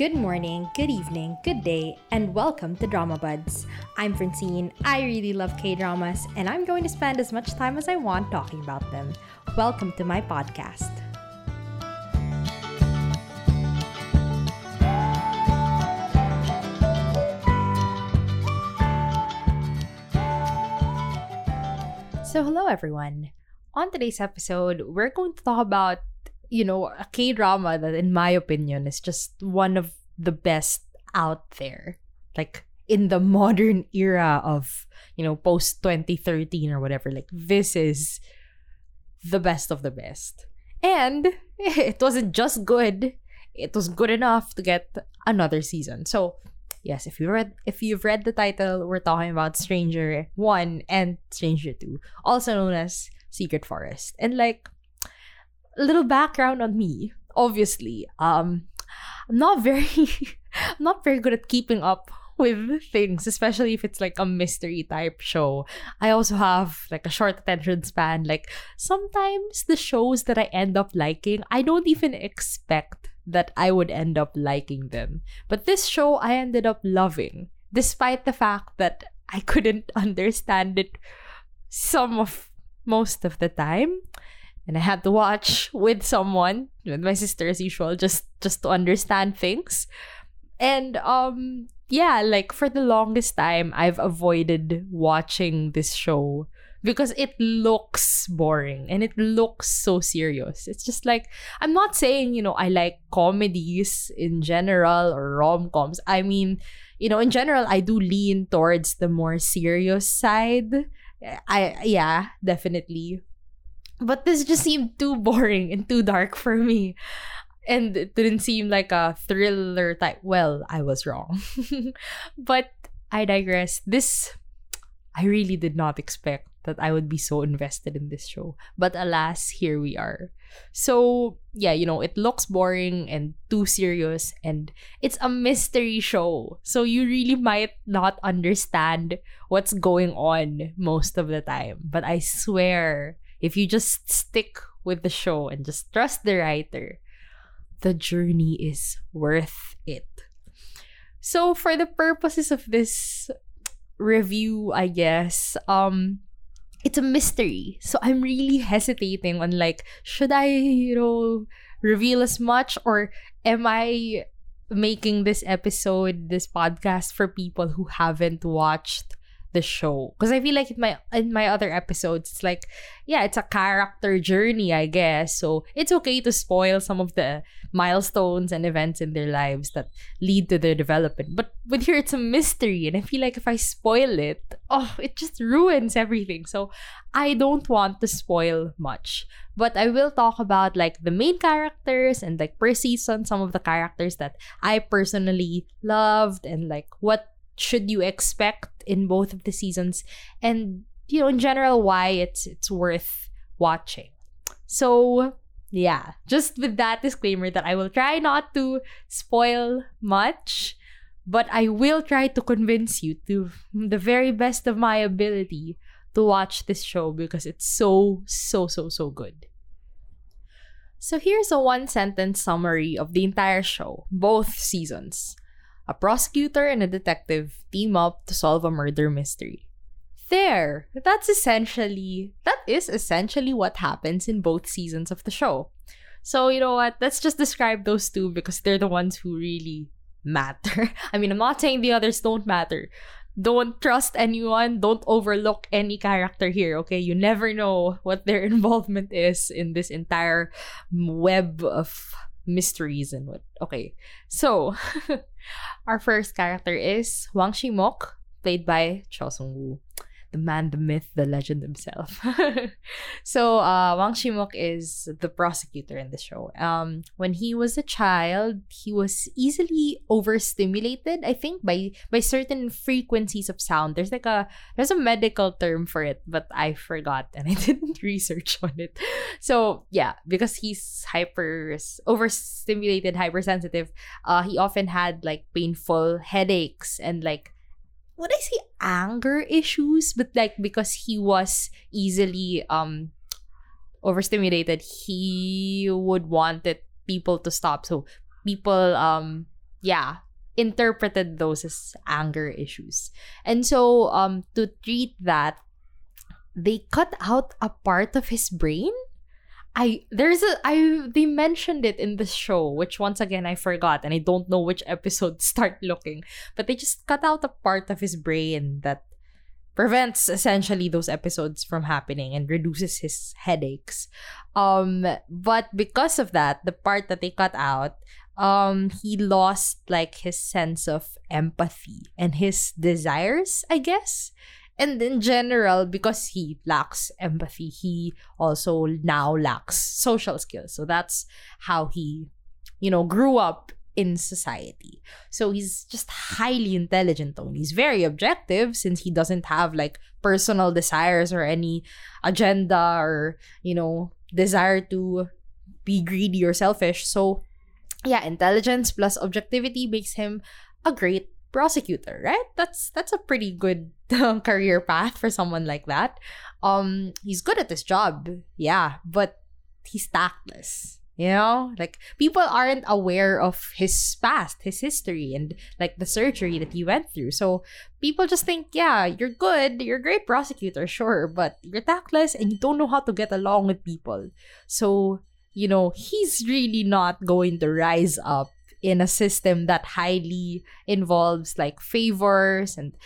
Good morning, good evening, good day, and welcome to Drama Buds. I'm Francine. I really love K dramas, and I'm going to spend as much time as I want talking about them. Welcome to my podcast. So, hello everyone. On today's episode, we're going to talk about, you know, a K drama that, in my opinion, is just one of the best out there. Like, in the modern era of, you know, post 2013 or whatever. Like, this is the best of the best. And it wasn't just good, it was good enough to get another season. So, yes, if you read if you've read the title, we're talking about Stranger 1 and Stranger 2, also known as Secret Forest. And like little background on me, obviously, um I'm not very I'm not very good at keeping up with things, especially if it's like a mystery type show. I also have like a short attention span. Like sometimes the shows that I end up liking, I don't even expect that I would end up liking them. But this show I ended up loving, despite the fact that I couldn't understand it some of most of the time. And I had to watch with someone, with my sister as usual, just just to understand things. And um yeah, like for the longest time I've avoided watching this show because it looks boring and it looks so serious. It's just like I'm not saying, you know, I like comedies in general or rom-coms. I mean, you know, in general I do lean towards the more serious side. I yeah, definitely. But this just seemed too boring and too dark for me and it didn't seem like a thriller type. Well, I was wrong. but I digress. This, I really did not expect that I would be so invested in this show. But alas, here we are. So, yeah, you know, it looks boring and too serious, and it's a mystery show. So, you really might not understand what's going on most of the time. But I swear, if you just stick with the show and just trust the writer, the journey is worth it. So for the purposes of this review, I guess, um it's a mystery. So I'm really hesitating on like should I, you know, reveal as much or am I making this episode, this podcast for people who haven't watched the show. Because I feel like in my in my other episodes it's like yeah it's a character journey I guess. So it's okay to spoil some of the milestones and events in their lives that lead to their development. But with here it's a mystery and I feel like if I spoil it oh it just ruins everything. So I don't want to spoil much. But I will talk about like the main characters and like per season some of the characters that I personally loved and like what should you expect in both of the seasons? And you know in general why it's it's worth watching. So yeah just with that disclaimer that i will try not to spoil much but i will try to convince you to the very best of my ability to watch this show because it's so so so so good. So here's a one sentence summary of the entire show both seasons a prosecutor and a detective team up to solve a murder mystery. There, that's essentially that is essentially what happens in both seasons of the show. So, you know what? Let's just describe those two because they're the ones who really matter. I mean, I'm not saying the others don't matter. Don't trust anyone. Don't overlook any character here, okay? You never know what their involvement is in this entire web of mysteries and what. Okay, so our first character is Wang Shimok, played by Cho Seung-woo the man, the myth, the legend himself. so uh, Wang Shimok is the prosecutor in the show. Um, when he was a child, he was easily overstimulated. I think by by certain frequencies of sound. There's like a there's a medical term for it, but I forgot and I didn't research on it. So yeah, because he's hyper overstimulated, hypersensitive, uh, he often had like painful headaches and like would I say anger issues, but like because he was easily um overstimulated, he would want people to stop. So people um yeah, interpreted those as anger issues. And so um to treat that they cut out a part of his brain. I there's a I they mentioned it in the show, which once again I forgot and I don't know which episode start looking. But they just cut out a part of his brain that prevents essentially those episodes from happening and reduces his headaches. Um but because of that, the part that they cut out, um he lost like his sense of empathy and his desires, I guess. And in general, because he lacks empathy, he also now lacks social skills. So that's how he, you know, grew up in society. So he's just highly intelligent though. He's very objective since he doesn't have like personal desires or any agenda or, you know, desire to be greedy or selfish. So yeah, intelligence plus objectivity makes him a great prosecutor, right? That's that's a pretty good um, career path for someone like that. Um, he's good at this job, yeah, but he's tactless. You know, like people aren't aware of his past, his history, and like the surgery that he went through. So people just think, yeah, you're good, you're a great prosecutor, sure, but you're tactless and you don't know how to get along with people. So you know, he's really not going to rise up in a system that highly involves like favors and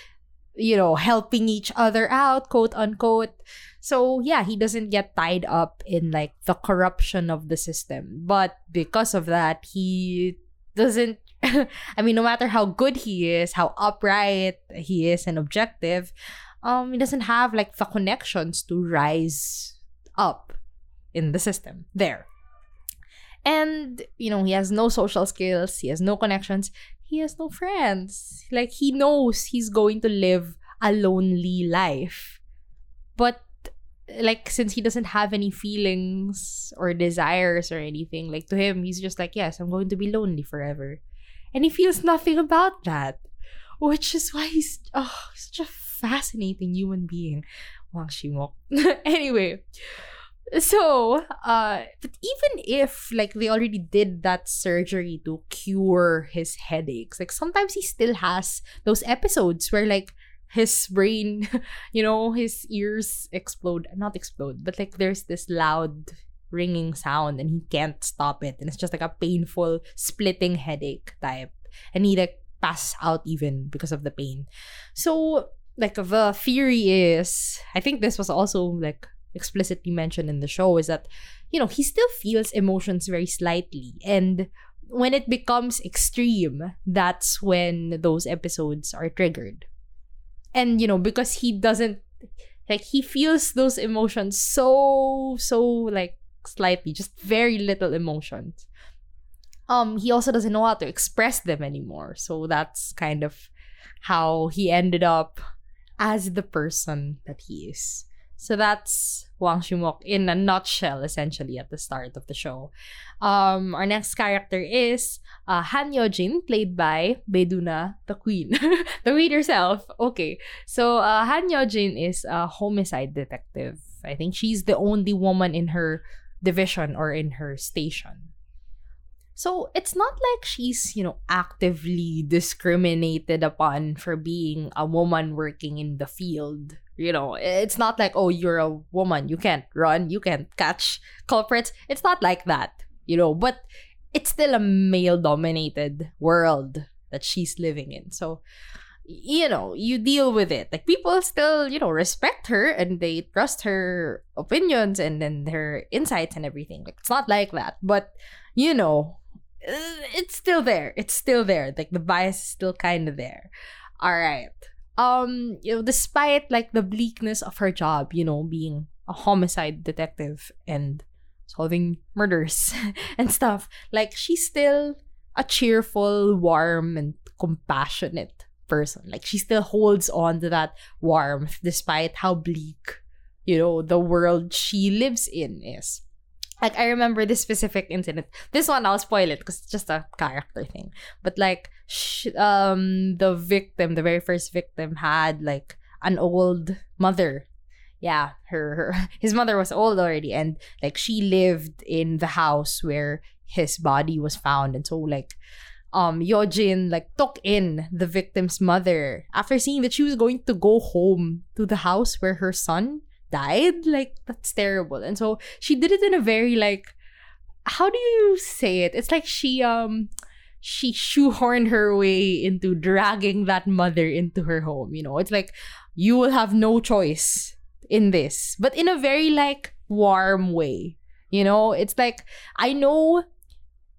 you know helping each other out quote unquote. So yeah he doesn't get tied up in like the corruption of the system. But because of that he doesn't i mean no matter how good he is how upright he is and objective um he doesn't have like the connections to rise up in the system. There and, you know, he has no social skills, he has no connections, he has no friends. Like, he knows he's going to live a lonely life. But, like, since he doesn't have any feelings or desires or anything, like, to him, he's just like, yes, I'm going to be lonely forever. And he feels nothing about that. Which is why he's oh, such a fascinating human being. Wang Shimok. anyway, so uh but even if like they already did that surgery to cure his headaches like sometimes he still has those episodes where like his brain you know his ears explode not explode but like there's this loud ringing sound and he can't stop it. And it's just like a painful splitting headache type. And he like passes out even because of the pain. So like the theory is i think this was also like explicitly mentioned in the show is that you know he still feels emotions very slightly. And when it becomes extreme that's when those episodes are triggered. And you know because he doesn't like he feels those emotions so so like slightly just very little emotions. Um he also doesn't know how to express them anymore. So that's kind of how he ended up as the person that he is so that's Wang Shimok in a nutshell, essentially, at the start of the show. Um, our next character is uh, Han Yojin, played by Bae Doona, the queen. the queen herself. Okay. So uh, Han Yojin is a homicide detective. I think she's the only woman in her division or in her station. So it's not like she's, you know, actively discriminated upon for being a woman working in the field. You know, it's not like, oh, you're a woman, you can't run, you can't catch culprits. It's not like that, you know, but it's still a male dominated world that she's living in. So, you know, you deal with it. Like people still, you know, respect her and they trust her opinions and then her insights and everything. Like it's not like that. But, you know, uh, it's still there. It's still there. Like the bias is still kind of there. All right. Um, you know, despite like the bleakness of her job, you know, being a homicide detective and solving murders and stuff, like she's still a cheerful, warm, and compassionate person. Like she still holds on to that warmth despite how bleak, you know, the world she lives in is. Like I remember this specific incident. This one I'll spoil it because it's just a character thing. But like, sh- um, the victim, the very first victim, had like an old mother. Yeah, her, her his mother was old already, and like she lived in the house where his body was found, and so like, um Yojin like took in the victim's mother after seeing that she was going to go home to the house where her son died. Like that's terrible. And so she did it in a very like how do you say it? It's like she um she shoehorned her way into dragging that mother into her home. You know, it's like you will have no choice in this, but in a very like warm way. You know, it's like I know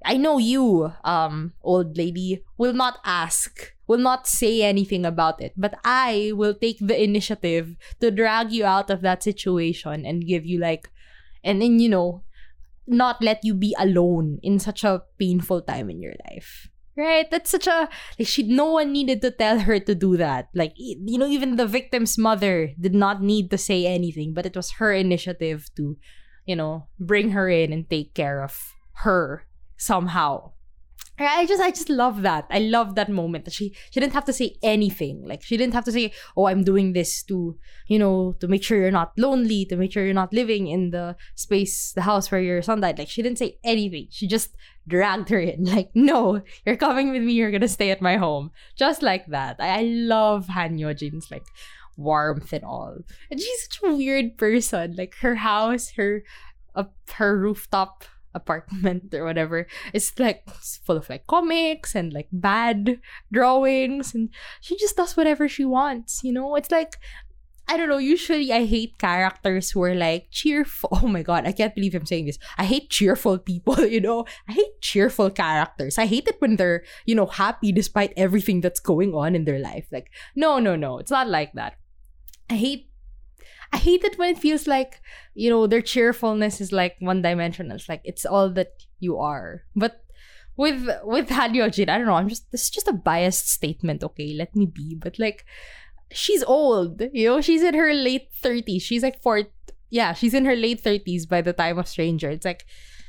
I know you, um, old lady, will not ask, will not say anything about it, but I will take the initiative to drag you out of that situation and give you like, and then, you know, not let you be alone in such a painful time in your life. Right? That's such a like she no one needed to tell her to do that. Like you know, even the victim's mother did not need to say anything, but it was her initiative to, you know, bring her in and take care of her somehow. I just I just love that. I love that moment that she she didn't have to say anything. Like she didn't have to say, "Oh, I'm doing this to, you know, to make sure you're not lonely, to make sure you're not living in the space, the house where your son died." Like she didn't say anything. She just dragged her in. Like, "No, you're coming with me. You're going to stay at my home." Just like that. I, I love Han Yojin's like warmth and all. And she's such a weird person. Like her house, her uh, her rooftop apartment or whatever it's like it's full of like comics and like bad drawings and she just does whatever she wants you know it's like I don't know. Usually, I hate characters who are like cheerful. Oh my god, I can't believe I'm saying this. I hate cheerful people. You know, I hate cheerful characters. I hate it when they're you know happy despite everything that's going on in their life. Like, no, no, no. It's not like that. I hate I hate it when it feels like, you know, their cheerfulness is like one dimensional. It's like it's all that you are. But with with Han Yojin, I don't know, I'm just this is just a biased statement, okay? Let me be. But like she's old, you know, she's in her late 30s. She's like four yeah, she's in her late 30s by the time of Stranger. It's like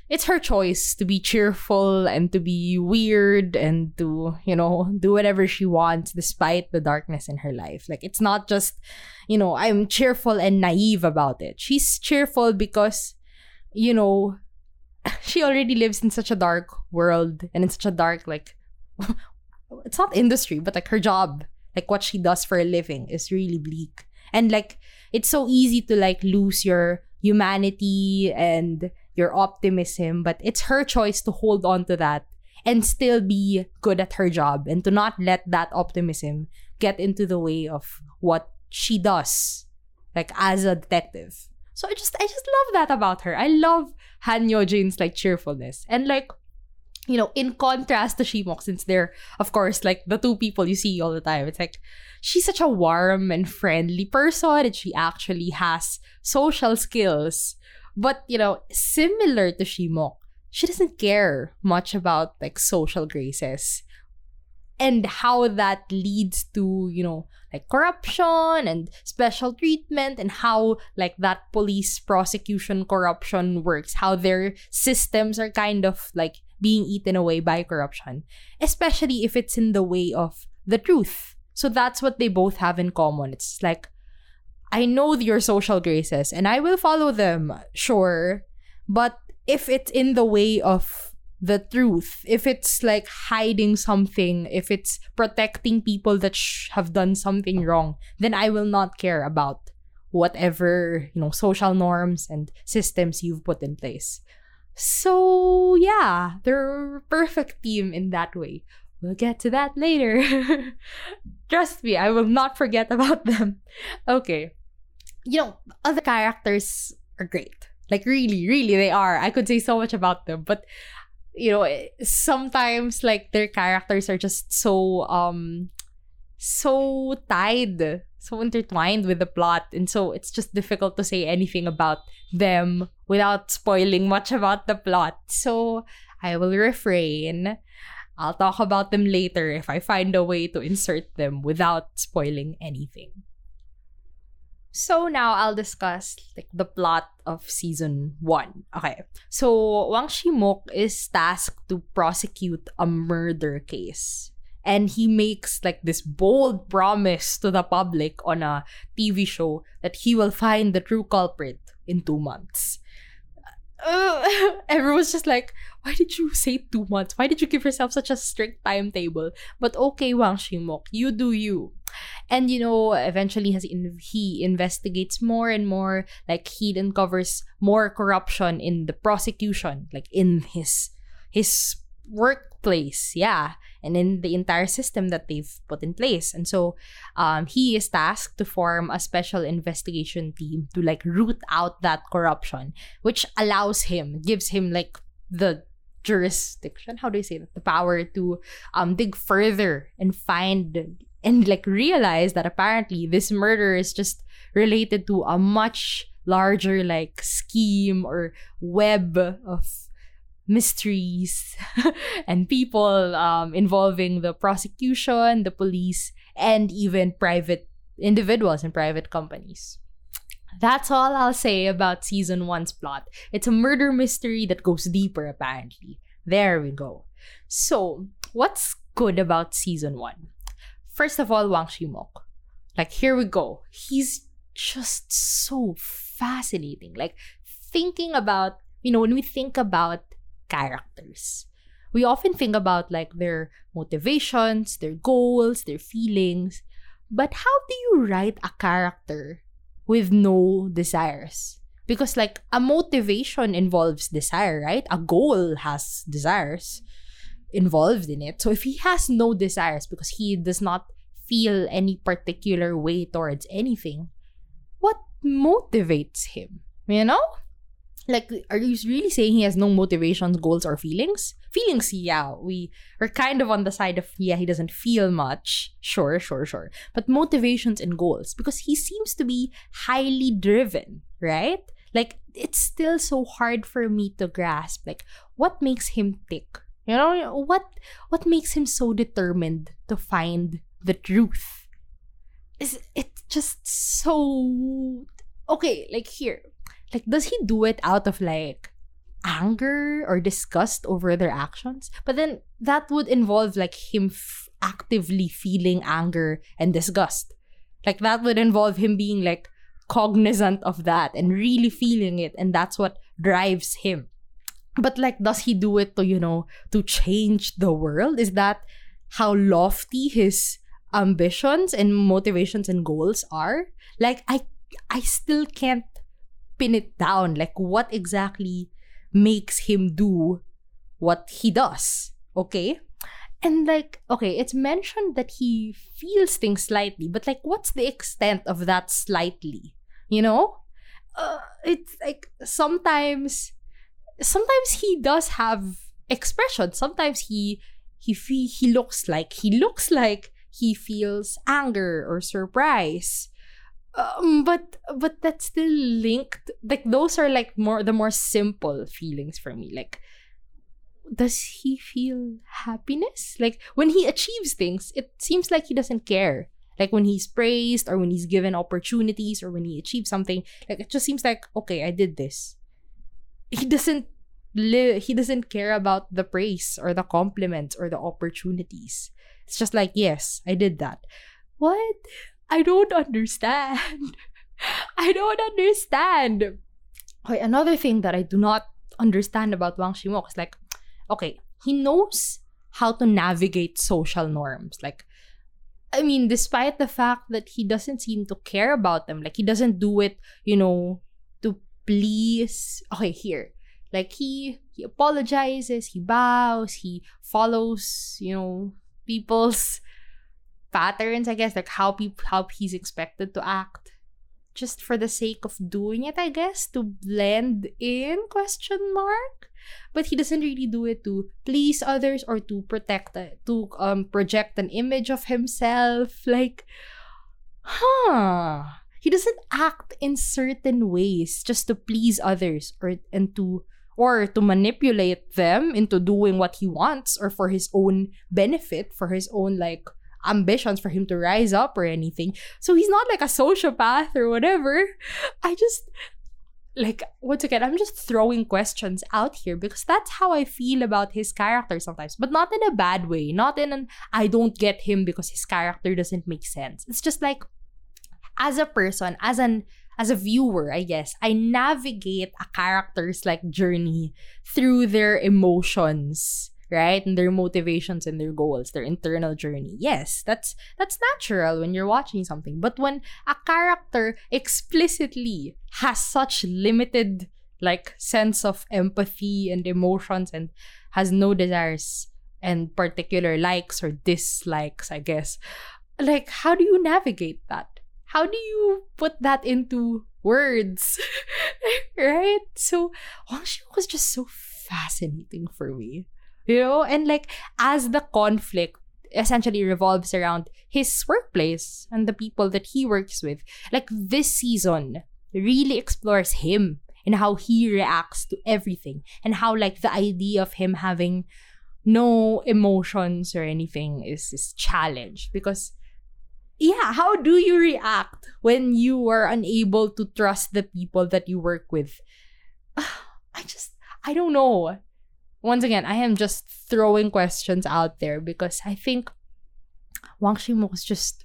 it's her choice to be cheerful and to be weird and to, you know, do whatever she wants despite the darkness in her life. Like, it's not just, you know, I'm cheerful and naive about it. She's cheerful because, you know, she already lives in such a dark world and in such a dark, like, it's not industry, but like her job, like what she does for a living is really bleak. And like, it's so easy to like lose your humanity and your optimism, but it's her choice to hold on to that and still be good at her job and to not let that optimism get into the way of what she does like as a detective. So I just I just love that about her. I love Han Yojin's like cheerfulness. And like you know, in contrast to Shimok, since they're, of course, like the two people you see all the time, it's like she's such a warm and friendly person and she actually has social skills but, you know, similar to Shimok, she doesn't care much about like social graces and how that leads to, you know, like corruption and special treatment and how like that police prosecution corruption works, how their systems are kind of like being eaten away by corruption, especially if it's in the way of the truth. So that's what they both have in common. It's like I know your social graces and I will follow them, sure. But if it's in the way of the truth, if it's like hiding something, if it's protecting people that sh- have done something wrong, then I will not care about whatever, you know, social norms and systems you've put in place. So, yeah, they're perfect team in that way. We'll get to that later. Trust me, I will not forget about them. Okay. You know, other characters are great. Like, really, really, they are. I could say so much about them, but you know, sometimes like their characters are just so um so tied, so intertwined with the plot, and so it's just difficult to say anything about them without spoiling much about the plot. So I will refrain. I'll talk about them later if I find a way to insert them without spoiling anything. So now I'll discuss like the plot of season 1. Okay. So Wang Shimok is tasked to prosecute a murder case. And he makes like this bold promise to the public on a TV show that he will find the true culprit in 2 months. Uh, everyone's just like, why did you say two months? Why did you give yourself such a strict timetable? But okay, Wang Shimok, you do you. And you know, eventually has in- he investigates more and more. Like he uncovers more corruption in the prosecution, like in his his workplace, yeah, and in the entire system that they've put in place. And so, um, he is tasked to form a special investigation team to like root out that corruption, which allows him, gives him like the jurisdiction. How do you say that? The power to um dig further and find and like realize that apparently this murder is just related to a much larger like scheme or web of mysteries and people um, involving the prosecution, the police, and even private individuals and private companies. That's all I'll say about season one's plot. It's a murder mystery that goes deeper, apparently. There we go. So, what's good about season one? First of all, Wang Shimok. Like, here we go. He's just so fascinating. Like, thinking about, you know, when we think about characters. We often think about like their motivations, their goals, their feelings. But how do you write a character with no desires? Because like a motivation involves desire, right? A goal has desires involved in it. So if he has no desires because he does not feel any particular way towards anything, what motivates him? You know? Like are you really saying he has no motivations goals or feelings? Feelings yeah. We are kind of on the side of yeah he doesn't feel much. Sure sure sure. But motivations and goals because he seems to be highly driven right? Like it's still so hard for me to grasp like what makes him tick? You know what what makes him so determined to find the truth? Is it just so okay like here like does he do it out of like anger or disgust over their actions? But then that would involve like him f- actively feeling anger and disgust. Like that would involve him being like cognizant of that and really feeling it and that's what drives him. But like does he do it to you know to change the world? Is that how lofty his ambitions and motivations and goals are? Like i i still can't pin it down. Like what exactly makes him do what he does okay? And like okay it's mentioned that he feels things slightly but like what's the extent of that slightly you know? Uh, it's like sometimes sometimes he does have expression. Sometimes he he he looks like he looks like he feels anger or surprise um, but but that's still linked like those are like more the more simple feelings for me like does he feel happiness? Like when he achieves things it seems like he doesn't care. Like when he's praised or when he's given opportunities or when he achieves something like it just seems like okay i did this. He doesn't live he doesn't care about the praise or the compliments or the opportunities. It's just like yes i did that. What I don't understand. I don't understand. Okay, another thing that I do not understand about Wang Shimok is like, okay, he knows how to navigate social norms. Like, I mean, despite the fact that he doesn't seem to care about them, like he doesn't do it, you know, to please. Okay, here, like he he apologizes, he bows, he follows, you know, people's patterns, I guess, like how people how he's expected to act. Just for the sake of doing it, I guess, to blend in question mark. But he doesn't really do it to please others or to protect to um project an image of himself. Like, huh. He doesn't act in certain ways just to please others or and to or to manipulate them into doing what he wants or for his own benefit, for his own like ambitions for him to rise up or anything. So he's not like a sociopath or whatever. I just like once again, I'm just throwing questions out here because that's how I feel about his character sometimes, but not in a bad way. Not in an I don't get him because his character doesn't make sense. It's just like as a person, as an as a viewer, I guess, I navigate a character's like journey through their emotions, right? And their motivations and their goals, their internal journey. Yes, that's that's natural when you're watching something. But when a character explicitly has such limited like sense of empathy and emotions and has no desires and particular likes or dislikes, I guess. Like, how do you navigate that? how do you put that into words? right? So Wang Shimok was just so fascinating for me. You know? And like as the conflict essentially revolves around his workplace and the people that he works with, like this season really explores him and how he reacts to everything and how like the idea of him having no emotions or anything is, is challenged because yeah, how do you react when you are unable to trust the people that you work with? I just, I don't know. Once again, I am just throwing questions out there because I think Wang Shimok is just,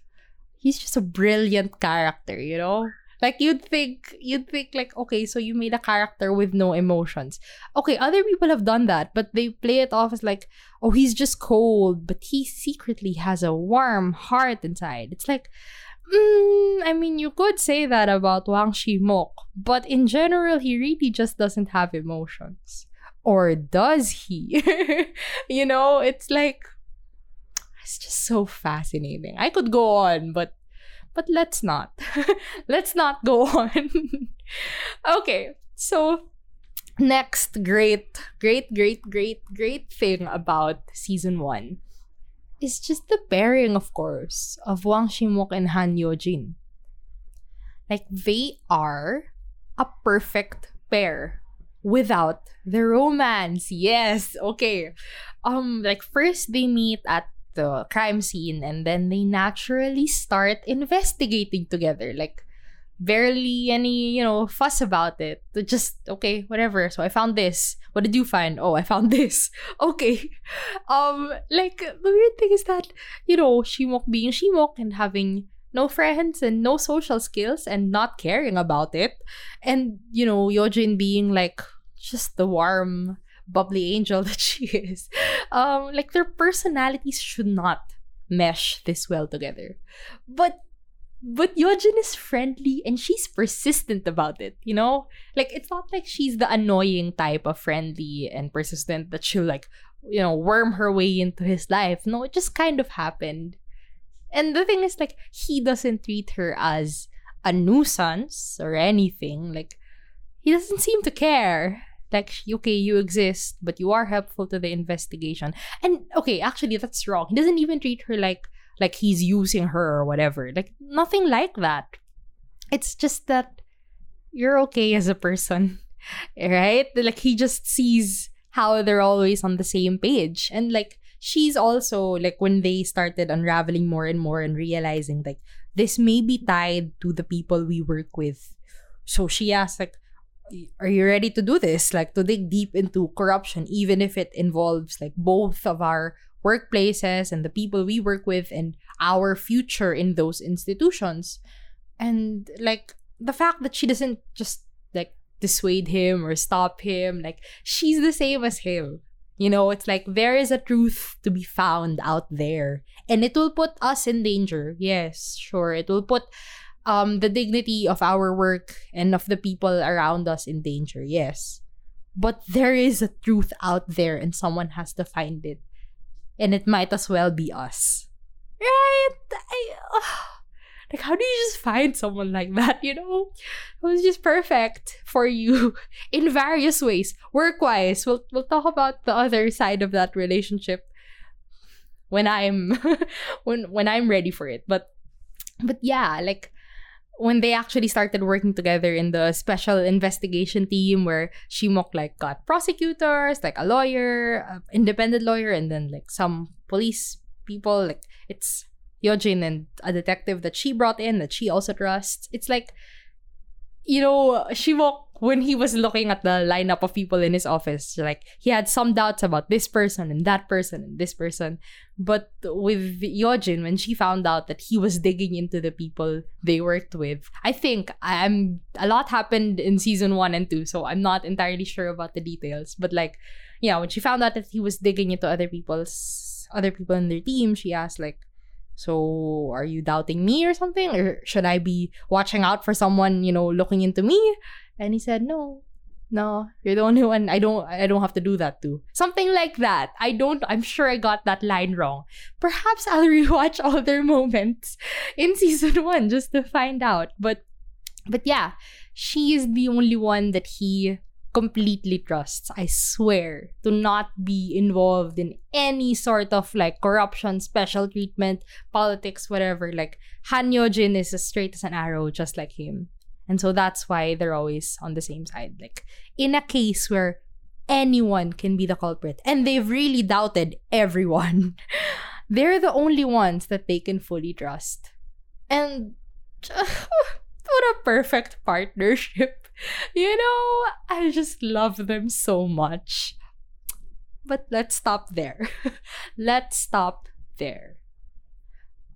he's just a brilliant character, you know? Like you'd think you'd think like okay, so you made a character with no emotions. Okay, other people have done that, but they play it off as like, oh, he's just cold, but he secretly has a warm heart inside. It's like Mm, I mean, you could say that about Wang Shimok, but in general, he really just doesn't have emotions. Or does he? you know, it's like, it's just so fascinating. I could go on, but but let's not. let's not go on. okay, so next great, great, great, great, great thing about season one is just the pairing, of course, of Wang Shimok and Han Yojin. Like they are a perfect pair without the romance. Yes, okay. Um, like first they meet at the crime scene and then they naturally start investigating together. Like barely any you know fuss about it. Just okay whatever. So i found this. What did you find? Oh i found this. Okay. Um like the weird thing is that you know shimok being shimok and having no friends and no social skills and not caring about it and you know yojin being like just the warm bubbly angel that she is. Um, like their personalities should not mesh this well together. But but Yojin is friendly and she's persistent about it, you know? Like it's not like she's the annoying type of friendly and persistent that she'll like, you know, worm her way into his life. No, it just kind of happened. And the thing is like he doesn't treat her as a nuisance or anything. Like he doesn't seem to care. Like okay you exist but you are helpful to the investigation. And okay actually that's wrong. He doesn't even treat her like like he's using her or whatever. Like nothing like that. It's just that you're okay as a person right? Like he just sees how they're always on the same page. And like she's also like when they started unraveling more and more and realizing like this may be tied to the people we work with so she asks like are you ready to do this? Like to dig deep into corruption, even if it involves like both of our workplaces and the people we work with and our future in those institutions. And like the fact that she doesn't just like dissuade him or stop him, like she's the same as him. You know, it's like there is a truth to be found out there. And it will put us in danger. Yes, sure. It will put um the dignity of our work and of the people around us in danger yes but there is a truth out there and someone has to find it and it might as well be us right I, uh, like how do you just find someone like that you know who's just perfect for you in various ways work wise we'll, we'll talk about the other side of that relationship when i'm when when i'm ready for it but but yeah like when they actually started working together in the special investigation team where Shimok like got prosecutors, like a lawyer, independent lawyer, and then like some police people. Like it's Yojin and a detective that she brought in that she also trusts. It's like you know, Shimok when he was looking at the lineup of people in his office, like he had some doubts about this person and that person and this person. But with Yojin, when she found out that he was digging into the people they worked with, I think I'm a lot happened in season one and two, so I'm not entirely sure about the details. But like, yeah, when she found out that he was digging into other people's other people in their team, she asked like, so are you doubting me or something? Or should I be watching out for someone, you know, looking into me? And he said, No, no, you're the only one I don't I don't have to do that to. Something like that. I don't I'm sure I got that line wrong. Perhaps I'll rewatch other moments in season one just to find out. But but yeah, she is the only one that he completely trusts. I swear to not be involved in any sort of like corruption, special treatment, politics, whatever. Like Han Yojin is as straight as an arrow, just like him. And so that's why they're always on the same side. Like in a case where anyone can be the culprit and they've really doubted everyone, they're the only ones that they can fully trust. And what a perfect partnership. You know, I just love them so much. But let's stop there. let's stop there.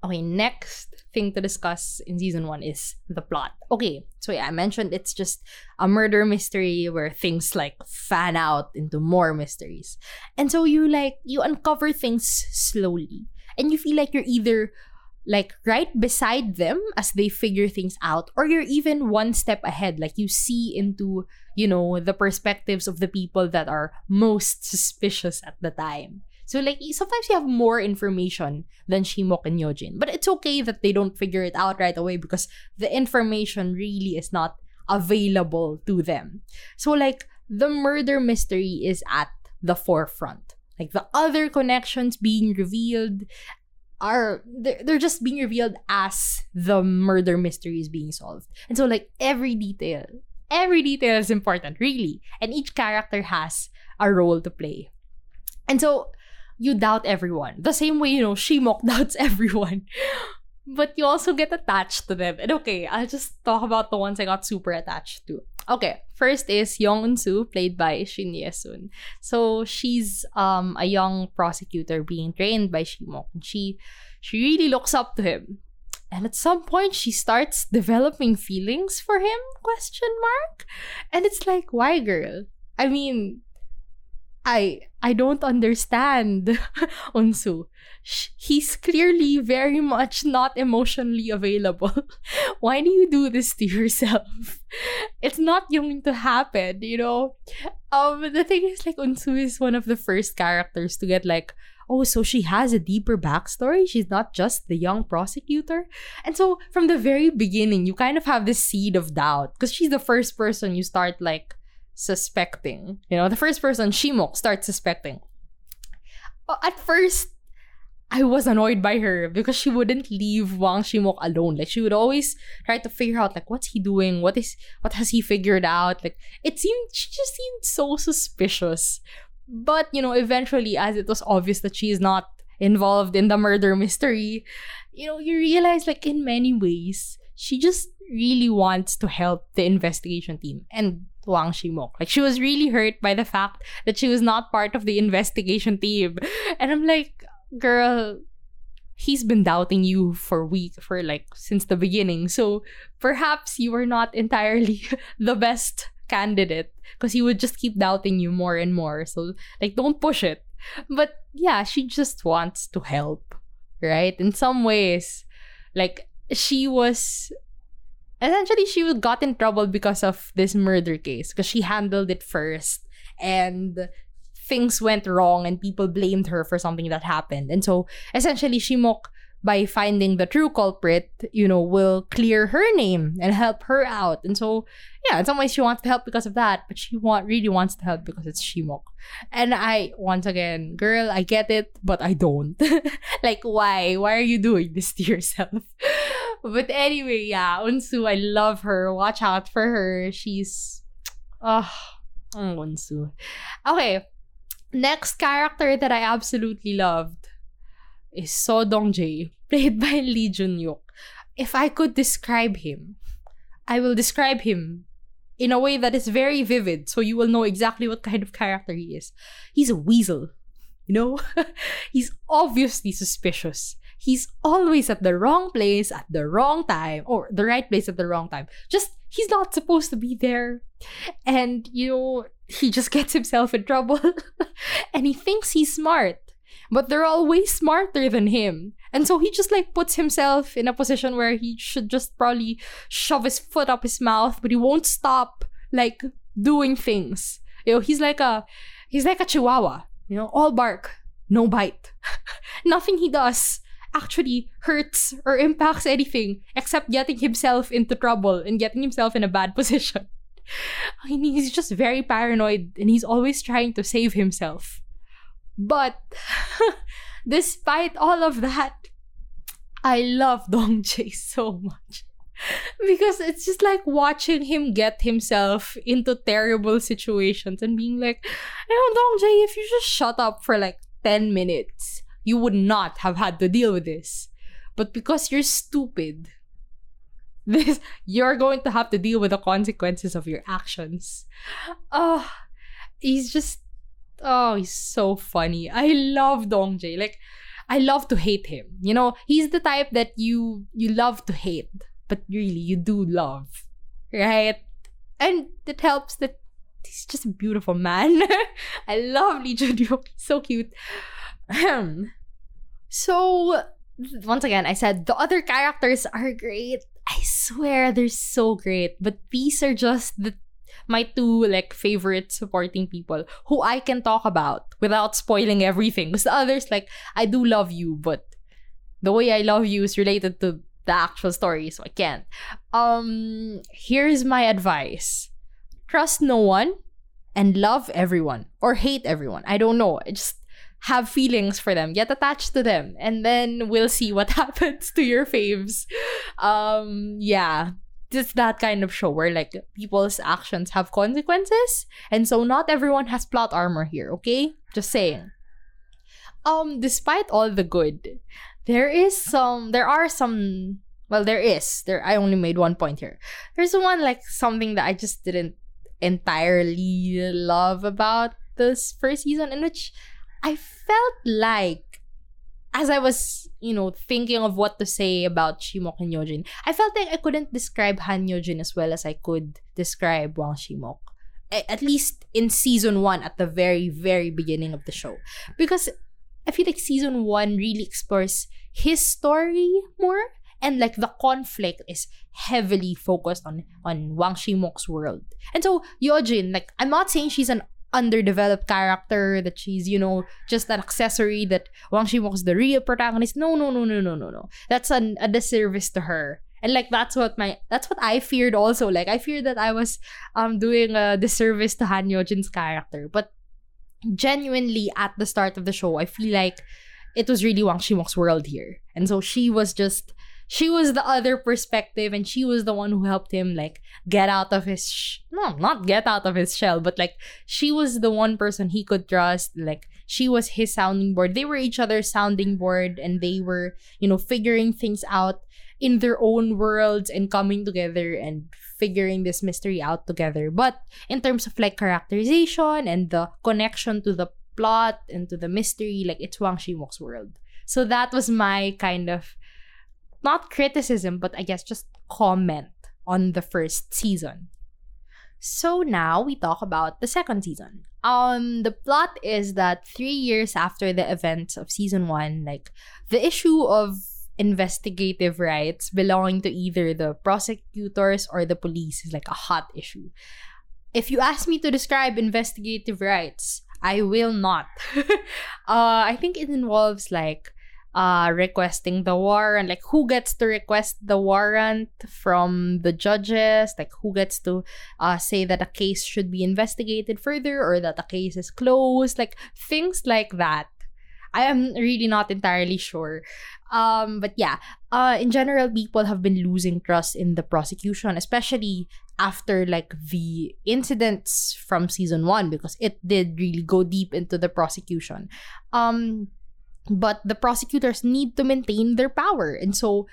Okay, next thing to discuss in season one is the plot. Okay, so yeah, I mentioned it's just a murder mystery where things like fan out into more mysteries. And so you like, you uncover things slowly. And you feel like you're either like right beside them as they figure things out or you're even one step ahead like you see into you know the perspectives of the people that are most suspicious at the time so like sometimes you have more information than Shimok and Yojin. But it's okay that they don't figure it out right away because the information really is not available to them. So like the murder mystery is at the forefront. Like the other connections being revealed are they're, they're just being revealed as the murder mystery is being solved. And so like every detail, every detail is important, really. And each character has a role to play. And so you doubt everyone. The same way, you know, Shimok doubts everyone. But you also get attached to them. And okay, I'll just talk about the ones I got super attached to. Okay, first is Young Eun-soo, played by Shin Hye-sun. So she's um a young prosecutor being trained by Shimok. She she really looks up to him. And at some point she starts developing feelings for him? Question mark. And it's like, why girl? I mean, I I don't understand Eun-soo. He's clearly very much not emotionally available. Why do you do this to yourself? It's not going to happen, you know? Um the thing is like Eun-soo is one of the first characters to get like oh, so she has a deeper backstory. She's not just the young prosecutor. And so from the very beginning, you kind of have this seed of doubt because she's the first person you start like suspecting. You know, the first person, Shimok, starts suspecting. At first, I was annoyed by her because she wouldn't leave Wang Shimok alone. Like she would always try to figure out like what's he doing, what is what has he figured out. Like it seemed she just seemed so suspicious. But you know, eventually, as it was obvious that she is not involved in the murder mystery, you know, you realize like in many ways she just really wants to help the investigation team. And Wang Shimok. Like she was really hurt by the fact that she was not part of the investigation team. And I'm like, girl, he's been doubting you for week for like since the beginning. So perhaps you were not entirely the best candidate because he would just keep doubting you more and more. So like don't push it. But yeah, she just wants to help, right? In some ways, like she was essentially she got in trouble because of this murder case because she handled it first and things went wrong and people blamed her for something that happened and so essentially Shimok by finding the true culprit you know will clear her name and help her out and so yeah in some ways she wants to help because of that but she want really wants to help because it's Shimok and I once again girl I get it but I don't like why why are you doing this to yourself but anyway, yeah, Eun-soo, I love her. Watch out for her. She's ah, oh, Eun-soo. Okay. Next character that I absolutely loved is Seo Dong-jae, played by Lee Joon-hyuk. If I could describe him, I will describe him in a way that is very vivid so you will know exactly what kind of character he is. He's a weasel. You know? He's obviously suspicious. He's always at the wrong place at the wrong time or the right place at the wrong time. Just he's not supposed to be there. And you know, he just gets himself in trouble and he thinks he's smart but they're all way smarter than him. And so he just like puts himself in a position where he should just probably shove his foot up his mouth, but he won't stop like doing things. You know, he's like a he's like a chihuahua, you know, all bark, no bite. Nothing he does actually hurts or impacts anything except getting himself into trouble and getting himself in a bad position. I mean, he's just very paranoid and he's always trying to save himself. But despite all of that, I love Dong Jae so much. Because it's just like watching him get himself into terrible situations and being like, Dong Jae, if you just shut up for like 10 minutes, you would not have had to deal with this. But because you're stupid, this you're going to have to deal with the consequences of your actions. Oh, he's just oh, he's so funny. I love Dong Jae. Like, I love to hate him. You know, he's the type that you you love to hate, but really you do love, right? And it helps that he's just a beautiful man. I love Lee Jun. So cute. So once again, I said the other characters are great. I swear they're so great, but these are just the my two like favorite supporting people who I can talk about without spoiling everything. Because the others, like, I do love you, but the way I love you is related to the actual story, so I can't. Um, here's my advice: trust no one and love everyone or hate everyone. I don't know. Just have feelings for them, get attached to them, and then we'll see what happens to your faves. Um, yeah, just that kind of show where like people's actions have consequences and so not everyone has plot armor here okay? Just saying. Um despite all the good there is some there are some well there is there i only made one point here. There's one like something that i just didn't entirely love about this first season in which i felt like as I was, you know, thinking of what to say about Shimok and Yojin, I felt like I couldn't describe Han Yojin as well as I could describe Wang Shimok. At least in season one, at the very, very beginning of the show. Because I feel like season one really explores his story more and like the conflict is heavily focused on on Wang Shimok's world. And so Yojin, like I'm not saying she's an underdeveloped character that she's you know just an accessory that Wang Shimok's the real protagonist. No no no no no no no. That's an, a disservice to her. And like that's what my that's what I feared also. Like I feared that I was um doing a disservice to Han Yojin's character. But genuinely at the start of the show I feel like it was really Wang Shimok's world here. And so she was just she was the other perspective and she was the one who helped him like get out of his sh- no not get out of his shell but like she was the one person he could trust. Like she was his sounding board. They were each other's sounding board and they were you know figuring things out in their own worlds and coming together and figuring this mystery out together. But in terms of like characterization and the connection to the plot and to the mystery like it's Wang Shimok's world. So that was my kind of not criticism, but I guess just comment on the first season. So now we talk about the second season. Um, the plot is that three years after the events of season one, like the issue of investigative rights belonging to either the prosecutors or the police is like a hot issue. If you ask me to describe investigative rights, I will not. uh, I think it involves like uh, requesting the warrant, like who gets to request the warrant from the judges, like who gets to uh, say that a case should be investigated further or that a case is closed, like things like that. I am really not entirely sure. Um, but yeah, uh, in general, people have been losing trust in the prosecution, especially after like the incidents from season one, because it did really go deep into the prosecution. Um, but the prosecutors need to maintain their power. And so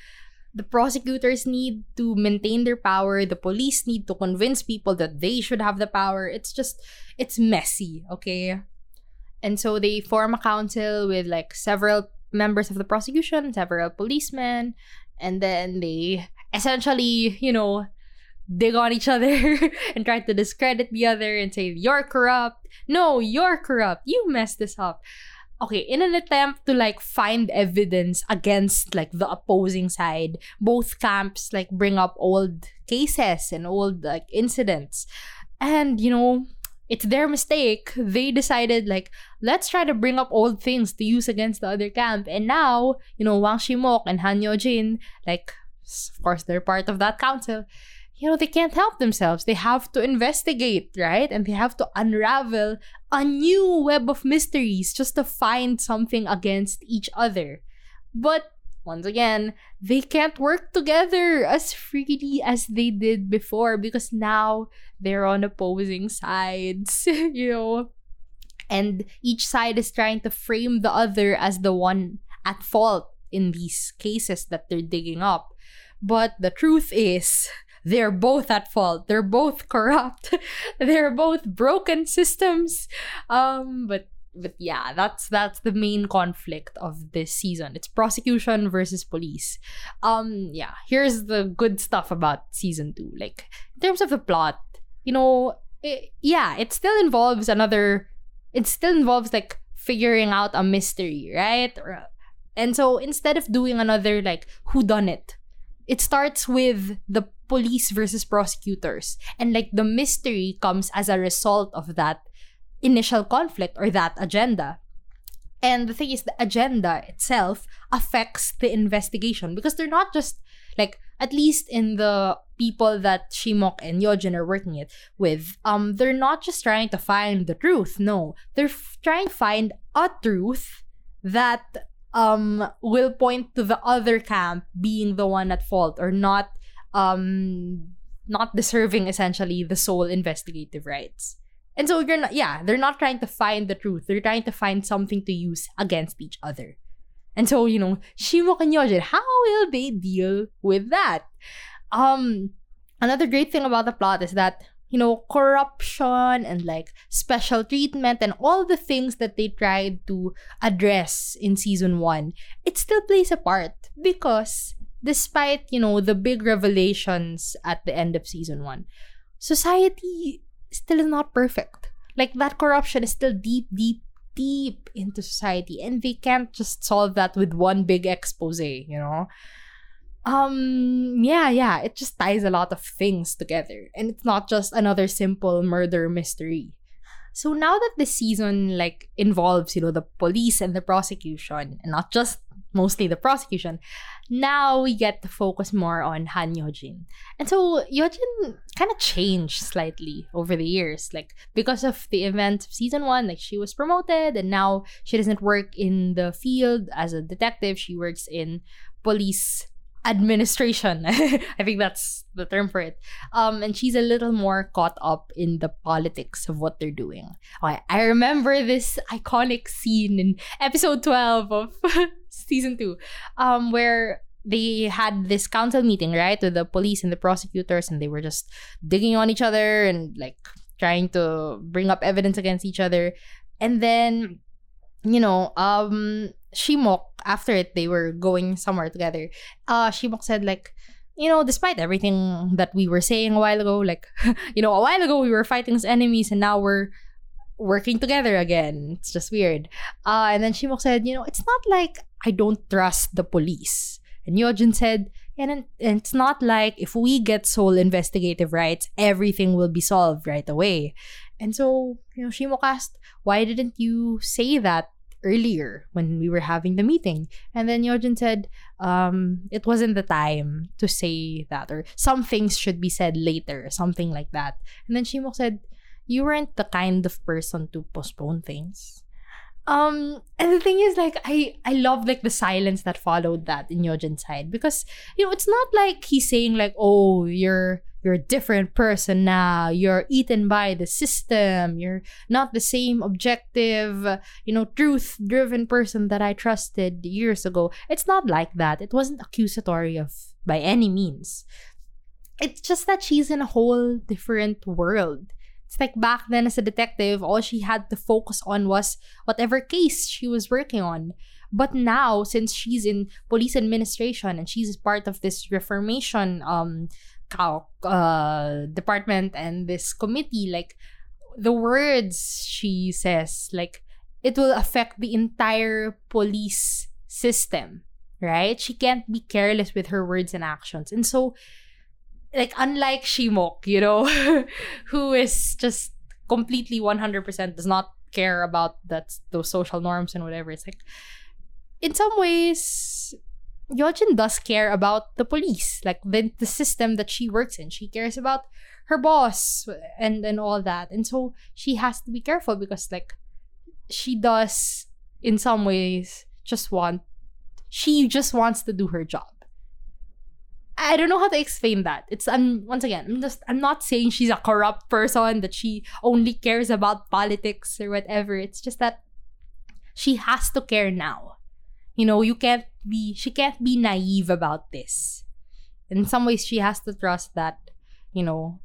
the prosecutors need to maintain their power. The police need to convince people that they should have the power. It's just it's messy okay? And so they form a council with like several members of the prosecution several policemen and then they essentially you know dig on each other and try to discredit the other and say you're corrupt. No you're corrupt. You messed this up okay, in an attempt to like find evidence against like the opposing side, both camps like bring up old cases and old like incidents. And you know, it's their mistake. They decided like let's try to bring up old things to use against the other camp. And now, you know, Wang Shimok and Han Yojin, like of course they're part of that council you know, they can't help themselves. They have to investigate, right? And they have to unravel a new web of mysteries just to find something against each other. But once again, they can't work together as freely as they did before because now they're on opposing sides, you know. And each side is trying to frame the other as the one at fault in these cases that they're digging up. But the truth is, they're both at fault. They're both corrupt. they're both broken systems. Um, but but yeah, that's that's the main conflict of this season. It's prosecution versus police. Um, yeah, here's the good stuff about season two. Like in terms of the plot, you know, it, yeah, it still involves another. It still involves like figuring out a mystery, right? And so instead of doing another like who done it, it starts with the police versus prosecutors. And like the mystery comes as a result of that initial conflict or that agenda. And the thing is, the agenda itself affects the investigation because they're not just like, at least in the people that Shimok and Yojin are working it with, um, they're not just trying to find the truth. No, they're f- trying to find a truth that um will point to the other camp being the one at fault or not um not deserving essentially the sole investigative rights. And so you're not yeah, they're not trying to find the truth. They're trying to find something to use against each other. And so, you know, Shimok and how will they deal with that? Um another great thing about the plot is that you know, corruption and like special treatment and all the things that they tried to address in season one, it still plays a part because despite, you know, the big revelations at the end of season one, society still is not perfect. Like that corruption is still deep, deep, deep into society, and they can't just solve that with one big expose, you know? Um, yeah, yeah, it just ties a lot of things together, and it's not just another simple murder mystery. So now that the season like involves, you know, the police and the prosecution, and not just mostly the prosecution, now we get to focus more on Han Yojin. And so Yojin kind of changed slightly over the years. Like because of the event of season one, like she was promoted and now she doesn't work in the field as a detective. She works in police administration. I think that's the term for it. Um, and she's a little more caught up in the politics of what they're doing. Okay, I remember this iconic scene in episode 12 of season 2, um, where they had this council meeting, right, with the police and the prosecutors, and they were just digging on each other and like trying to bring up evidence against each other. And then, you know, um, Shimok, after it, they were going somewhere together. Uh, Shimok said, like, you know, despite everything that we were saying a while ago, like, you know, a while ago we were fighting as enemies and now we're working together again. It's just weird. Uh, and then Shimok said, you know, it's not like I don't trust the police. And Yojin said, and, and it's not like if we get sole investigative rights, everything will be solved right away. And so, you know, Shimok asked, why didn't you say that earlier when we were having the meeting. And then Yojin said, um, it wasn't the time to say that, or some things should be said later, something like that. And then Shimok said, you weren't the kind of person to postpone things. Um, and the thing is, like, I I love like the silence that followed that in Yojin's side because you know it's not like he's saying like, oh, you're you're a different person now you're eaten by the system you're not the same objective you know truth driven person that i trusted years ago it's not like that it wasn't accusatory of by any means. It's just that she's in a whole different world. It's like back then as a detective, all she had to focus on was whatever case she was working on. But now, since she's in police administration and she's part of this reformation um uh, department and this committee, like the words she says, like it will affect the entire police system, right? She can't be careless with her words and actions. And so, like, unlike Shimok, you know, who is just completely 100% does not care about that those social norms and whatever, it's like, in some ways, Yojin does care about the police, like the, the system that she works in. She cares about her boss and and all that. And so she has to be careful because like she does in some ways just want she just wants to do her job. I don't know how to explain that. It's I'm once again, I'm just I'm not saying she's a corrupt person that she only cares about politics or whatever. It's just that she has to care now. You know, you can't be she can't be naive about this. In some ways she has to trust that, you know,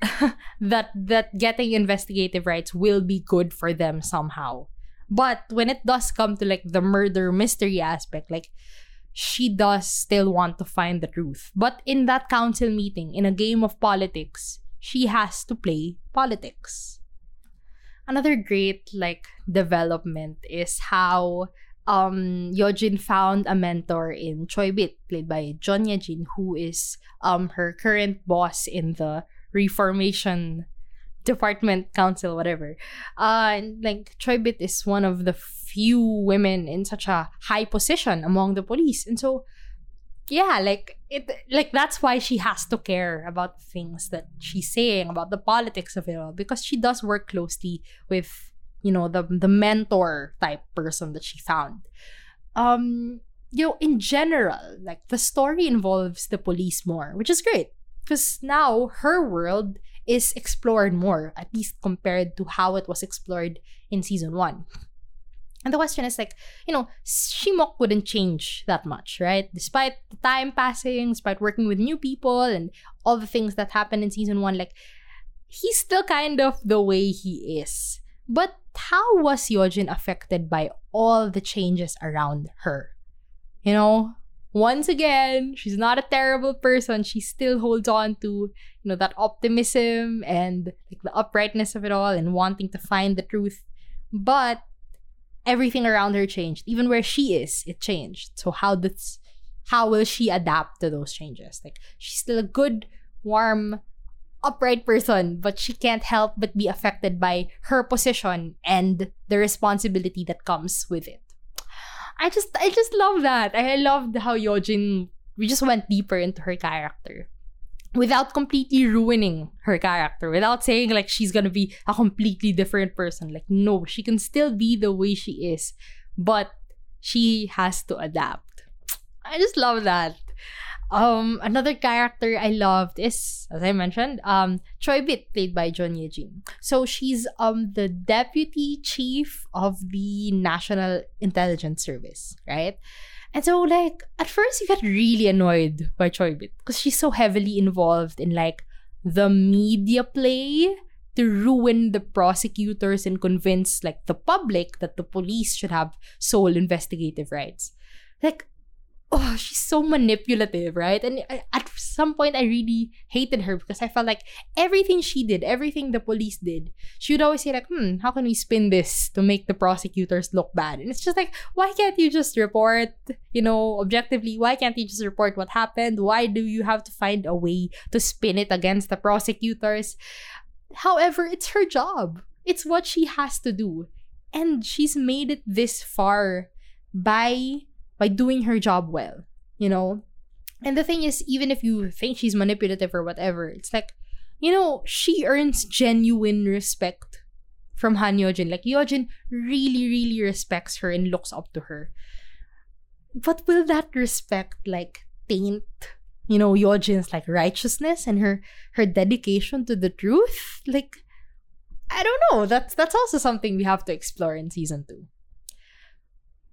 that that getting investigative rights will be good for them somehow. But when it does come to like the murder mystery aspect, like she does still want to find the truth. But in that council meeting, in a game of politics, she has to play politics. Another great like development is how um Yojin found a mentor in Choi Bit, played by Jeon Hye-jin, who is um her current boss in the reformation department council whatever. Uh and like Choi Bit is one of the few women in such a high position among the police. And so yeah like it like that's why she has to care about things that she's saying about the politics of it all because she does work closely with you know the the mentor type person that she found. Um you know in general like the story involves the police more which is great because now her world is explored more, at least compared to how it was explored in season one. And the question is like, you know, Shimok wouldn't change that much, right? Despite the time passing, despite working with new people and all the things that happened in season one, like, he's still kind of the way he is. But how was Yojin affected by all the changes around her? You know, once again, she's not a terrible person. She still holds on to, you know, that optimism and like the uprightness of it all and wanting to find the truth. But everything around her changed. Even where she is, it changed. So how does how will she adapt to those changes? Like she's still a good, warm, upright person, but she can't help but be affected by her position and the responsibility that comes with it. I just I just love that. I loved how Yojin we just went deeper into her character without completely ruining her character, without saying like she's gonna be a completely different person. Like, no, she can still be the way she is, but she has to adapt. I just love that. Um, another character I loved is, as I mentioned, um, Choi Bit, played by Jeon Hye-jin. So she's um the deputy chief of the National Intelligence Service, right? And so, like, at first you get really annoyed by Choi Bit because she's so heavily involved in like the media play to ruin the prosecutors and convince like the public that the police should have sole investigative rights. Like, oh, she's so manipulative, right? And at some point, I really hated her because I felt like everything she did, everything the police did, she would always say like, "Hmm, how can we spin this to make the prosecutors look bad?" And it's just like, why can't you just report, you know, objectively? Why can't you just report what happened? Why do you have to find a way to spin it against the prosecutors? However, it's her job. It's what she has to do. And she's made it this far by by doing her job well, you know? And the thing is, even if you think she's manipulative or whatever, it's like, you know, she earns genuine respect from Han Yojin. Like, Yojin really, really respects her and looks up to her. But will that respect, like, taint, you know, Yojin's, like, righteousness and her, her dedication to the truth? Like, I don't know. That's, that's also something we have to explore in season two.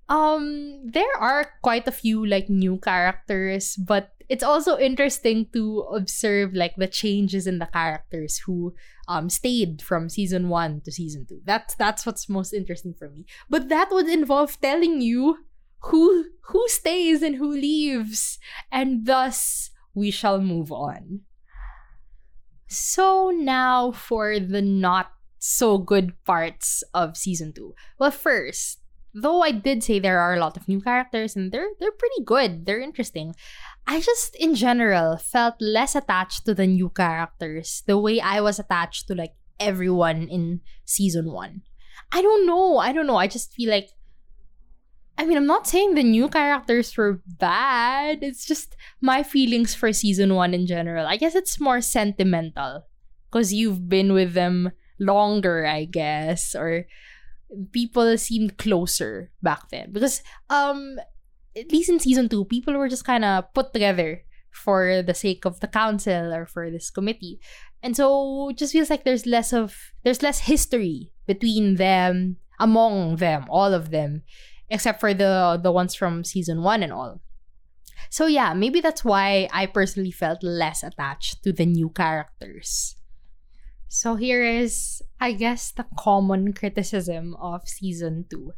Um, there are quite a few like new characters, but it's also interesting to observe like the changes in the characters who um stayed from season one to season two. That's that's what's most interesting for me. But that would involve telling you who who stays and who leaves, and thus we shall move on. So now for the not so good parts of season two. Well, first, though I did say there are a lot of new characters and they're they're pretty good, they're interesting. I just in general felt less attached to the new characters the way I was attached to like everyone in season 1. I don't know. I don't know. I just feel like I mean, I'm not saying the new characters were bad. It's just my feelings for season 1 in general. I guess it's more sentimental because you've been with them longer, I guess, or people seemed closer back then. Because um at least in season 2 people were just kind of put together for the sake of the council or for this committee. And so it just feels like there's less of there's less history between them among them all of them except for the the ones from season 1 and all. So yeah maybe that's why i personally felt less attached to the new characters so here is, I guess, the common criticism of season two.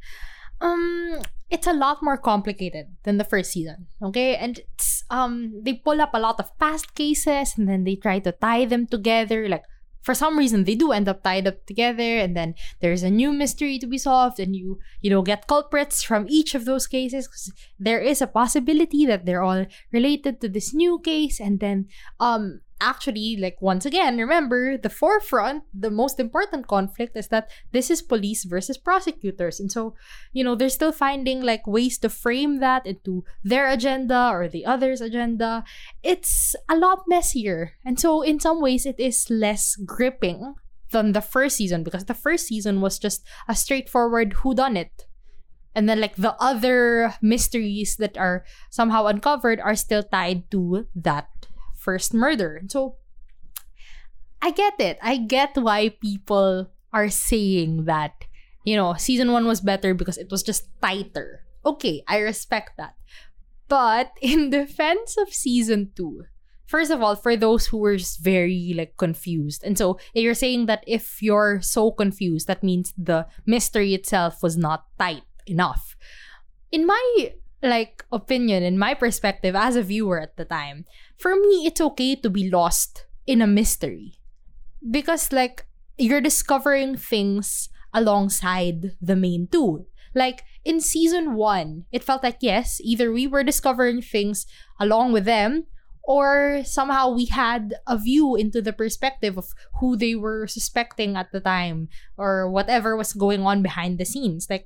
Um, it's a lot more complicated than the first season. Okay, and it's um they pull up a lot of past cases and then they try to tie them together. Like for some reason they do end up tied up together and then there's a new mystery to be solved and you you know get culprits from each of those cases because there is a possibility that they're all related to this new case and then um actually like once again remember the forefront the most important conflict is that this is police versus prosecutors. And so you know they're still finding like ways to frame that into their agenda or the other's agenda. It's a lot messier. And so in some ways it is less gripping than the first season because the first season was just a straightforward who done it. And then like the other mysteries that are somehow uncovered are still tied to that first murder. So I get it. I get why people are saying that, you know, season one was better because it was just tighter. Okay, I respect that. But in defense of season two, first of all, for those who were just very like confused, and so you're saying that if you're so confused, that means the mystery itself was not tight enough. In my like opinion, in my perspective as a viewer at the time, for me, it's okay to be lost in a mystery. Because, like, you're discovering things alongside the main two. Like, in season one, it felt like, yes, either we were discovering things along with them, or somehow we had a view into the perspective of who they were suspecting at the time, or whatever was going on behind the scenes. Like,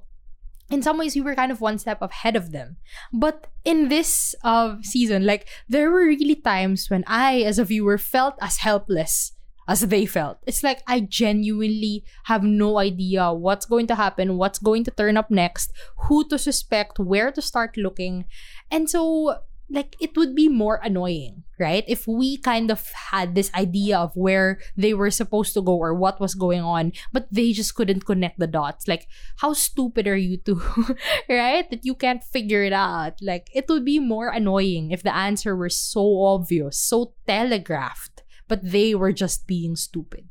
in some ways we were kind of one step ahead of them. But in this uh, season like there were really times when i as a viewer felt as helpless as they felt. It's like i genuinely have no idea what's going to happen what's going to turn up next who to suspect where to start looking. And so like it would be more annoying, right? If we kind of had this idea of where they were supposed to go or what was going on, but they just couldn't connect the dots. Like, how stupid are you two, right? That you can't figure it out. Like, it would be more annoying if the answer were so obvious, so telegraphed, but they were just being stupid,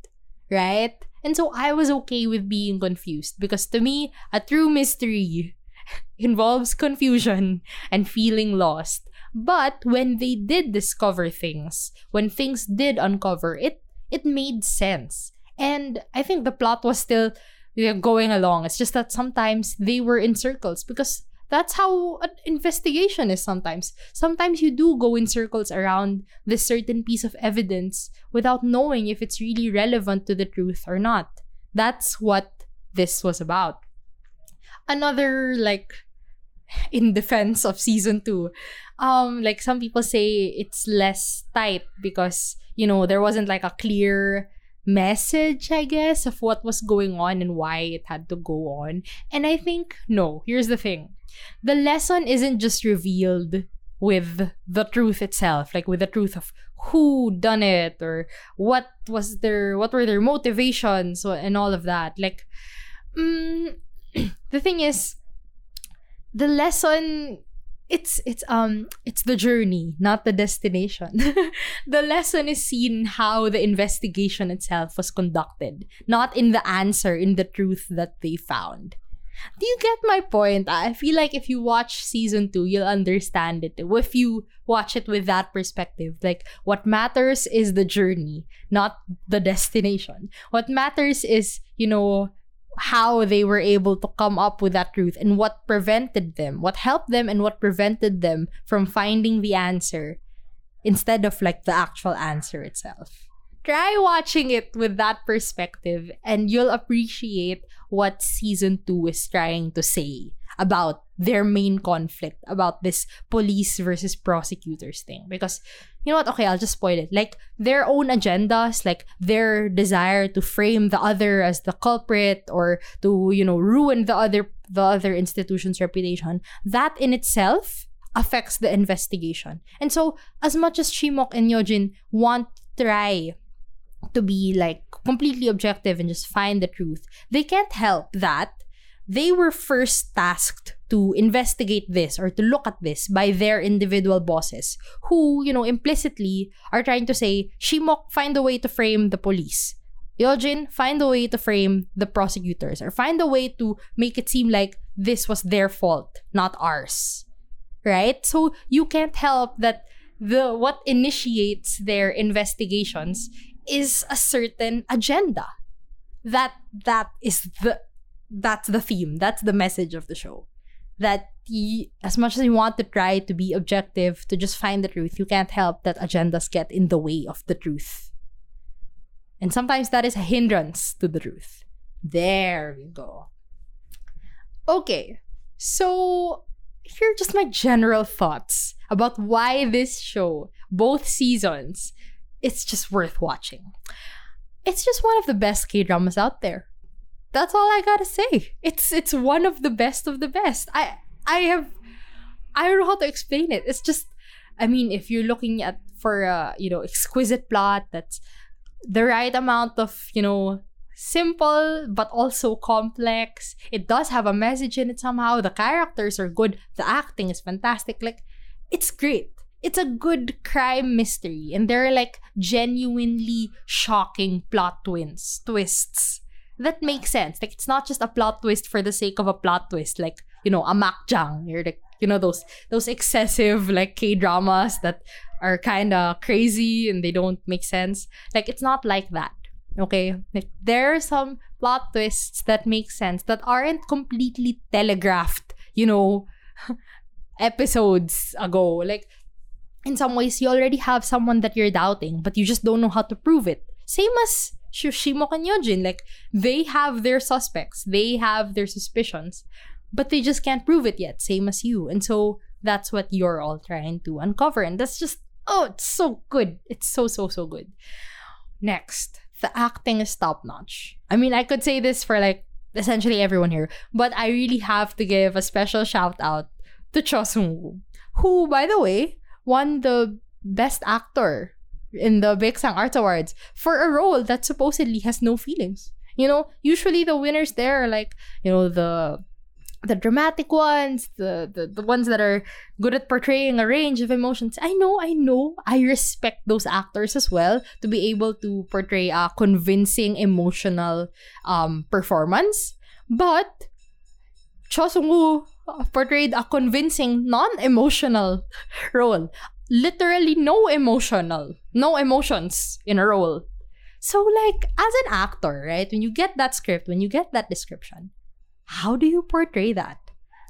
right? And so I was okay with being confused because to me, a true mystery involves confusion and feeling lost. But when they did discover things, when things did uncover, it it made sense. And I think the plot was still you know, going along. It's just that sometimes they were in circles because that's how an investigation is sometimes. Sometimes you do go in circles around this certain piece of evidence without knowing if it's really relevant to the truth or not. That's what this was about. Another like in defense of season 2 um like some people say it's less tight because you know there wasn't like a clear message i guess of what was going on and why it had to go on. And i think no here's the thing. The lesson isn't just revealed with the truth itself like with the truth of who done it or what was their what were their motivations and all of that. Like mm, the thing is the lesson it's it's um it's the journey not the destination. The lesson is seen how the investigation itself was conducted not in the answer in the truth that they found. Do you get my point? I feel like if you watch season 2 you'll understand it. If you watch it with that perspective like what matters is the journey not the destination. What matters is you know how they were able to come up with that truth and what prevented them, what helped them and what prevented them from finding the answer instead of like the actual answer itself. Try watching it with that perspective and you'll appreciate what season 2 is trying to say about their main conflict about this police versus prosecutors thing. Because you know what? Okay i'll just spoil it. Like their own agendas like their desire to frame the other as the culprit or to you know ruin the other the other institution's reputation that in itself affects the investigation. And so as much as shimok and yojin want to try to be like completely objective and just find the truth they can't help that they were first tasked to investigate this or to look at this by their individual bosses who, you know, implicitly are trying to say, Shimok, find a way to frame the police. Yojin, find a way to frame the prosecutors or find a way to make it seem like this was their fault, not ours. Right? So you can't help that the what initiates their investigations is a certain agenda. That that is the that's the theme. That's the message of the show. That you, as much as you want to try to be objective, to just find the truth, you can't help that agendas get in the way of the truth. And sometimes that is a hindrance to the truth. There we go. Okay, so here are just my general thoughts about why this show, both seasons, it's just worth watching. It's just one of the best K dramas out there that's all I gotta say. It's it's one of the best of the best. I I have I don't know how to explain it. It's just I mean, if you're looking at for a you know exquisite plot that's the right amount of you know simple but also complex. It does have a message in it somehow. The characters are good. The acting is fantastic. Like it's great. It's a good crime mystery, and there are like genuinely shocking plot twists. Twists that makes sense. Like it's not just a plot twist for the sake of a plot twist. Like you know, a makjang. You're like you know those those excessive like K dramas that are kind of crazy and they don't make sense. Like it's not like that. Okay, like there are some plot twists that make sense that aren't completely telegraphed. You know, episodes ago. Like in some ways, you already have someone that you're doubting, but you just don't know how to prove it. Same as Shimok and Yojin. Like, they have their suspects, they have their suspicions, but they just can't prove it yet, same as you. And so that's what you're all trying to uncover. And that's just, oh, it's so good. It's so, so, so good. Next, the acting is top notch. I mean, I could say this for like essentially everyone here, but I really have to give a special shout out to Cho Seung-woo, who, by the way, won the Best Actor in the Baeksang Arts Awards for a role that supposedly has no feelings. You know, usually the winners there are like, you know, the the dramatic ones, the, the the ones that are good at portraying a range of emotions. I know, I know. I respect those actors as well to be able to portray a convincing emotional um performance. But Cho Seung-woo portrayed a convincing non-emotional role literally no emotional, no emotions in a role. So, like, as an actor, right, when you get that script, when you get that description, how do you portray that?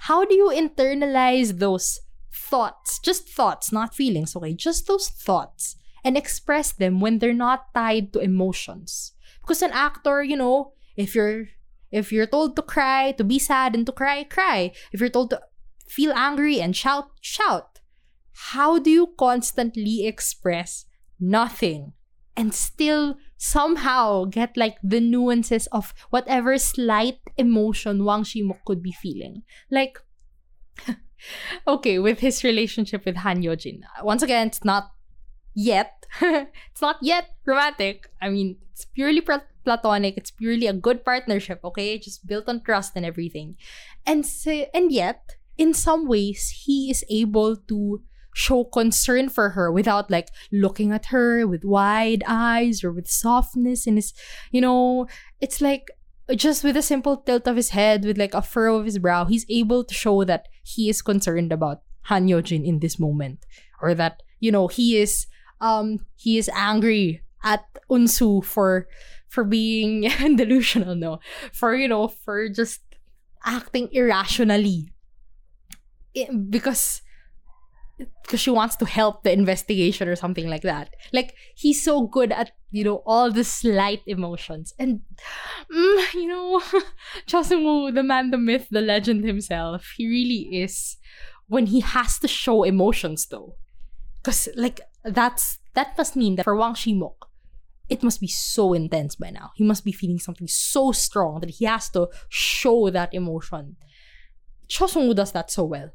How do you internalize those thoughts, just thoughts, not feelings, okay, just those thoughts, and express them when they're not tied to emotions? Because an actor, you know, if you're if you're told to cry, to be sad and to cry, cry. If you're told to feel angry and shout, shout how do you constantly express nothing and still somehow get like the nuances of whatever slight emotion Wang Shimok could be feeling? Like, okay, with his relationship with Han Yojin, once again, it's not yet, it's not yet romantic. I mean, it's purely pl- platonic. It's purely a good partnership, okay? Just built on trust and everything. And so, and yet, in some ways he is able to show concern for her without like looking at her with wide eyes or with softness. In his you know it's like just with a simple tilt of his head with like a furrow of his brow he's able to show that he is concerned about Han Yojin in this moment. Or that you know he is um he is angry at Eun-soo for for being delusional no? For you know for just acting irrationally. Because because she wants to help the investigation or something like that. Like he's so good at you know all the slight emotions and mm, you know Cho Seung-woo, the man, the myth, the legend himself. He really is when he has to show emotions though, because like that's that must mean that for Wang Shimok, it must be so intense by now. He must be feeling something so strong that he has to show that emotion. Cho Seung-woo does that so well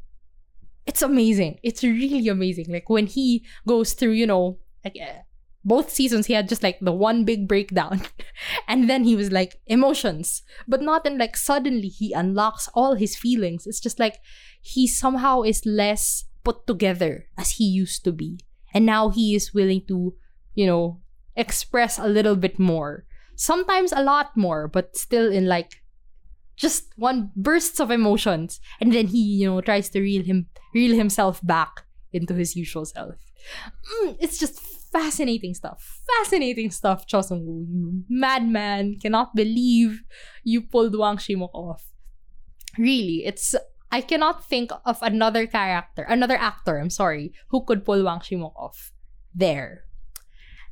it's amazing. It's really amazing. Like when he goes through, you know, like uh, both seasons, he had just like the one big breakdown, and then he was like emotions, but not in like suddenly he unlocks all his feelings. It's just like he somehow is less put together as he used to be, and now he is willing to, you know, express a little bit more. Sometimes a lot more, but still in like just one bursts of emotions. And then he you know tries to reel him reel himself back into his usual self. Mm, it's just fascinating stuff. Fascinating stuff Cho Seung-woo you madman. Cannot believe you pulled Wang Shimok off. Really it's I cannot think of another character another actor I'm sorry who could pull Wang Shimok off there.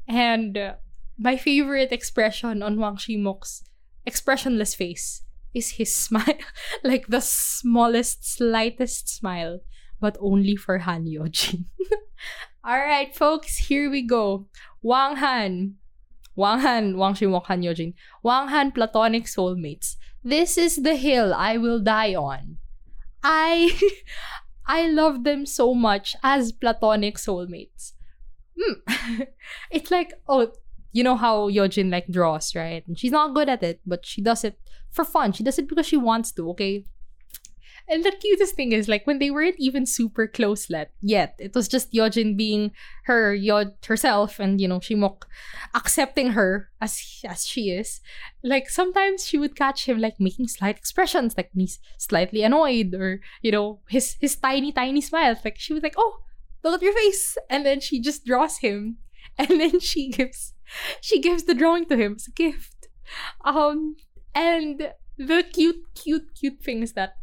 And uh, my favorite expression on Wang Shimok's expressionless face is his smile. like the smallest, slightest smile, but only for Han Yojin. Alright, folks, here we go. Wang Han. Wang Han, Wang Shimok, Han Yojin. Wang Han, platonic soulmates. This is the hill I will die on. I I love them so much as platonic soulmates. Mm. it's like, oh, you know how Yojin like draws, right? And she's not good at it, but she does it for fun. She does it because she wants to, okay? And the cutest thing is like when they weren't even super close yet. Yet it was just Yojin being her Yod herself, and you know Shimok accepting her as as she is. Like sometimes she would catch him like making slight expressions, like he's slightly annoyed, or you know his his tiny tiny smiles. Like she was like, "Oh, look at your face," and then she just draws him, and then she gives she gives the drawing to him as a gift. Um, and the cute, cute, cute thing is that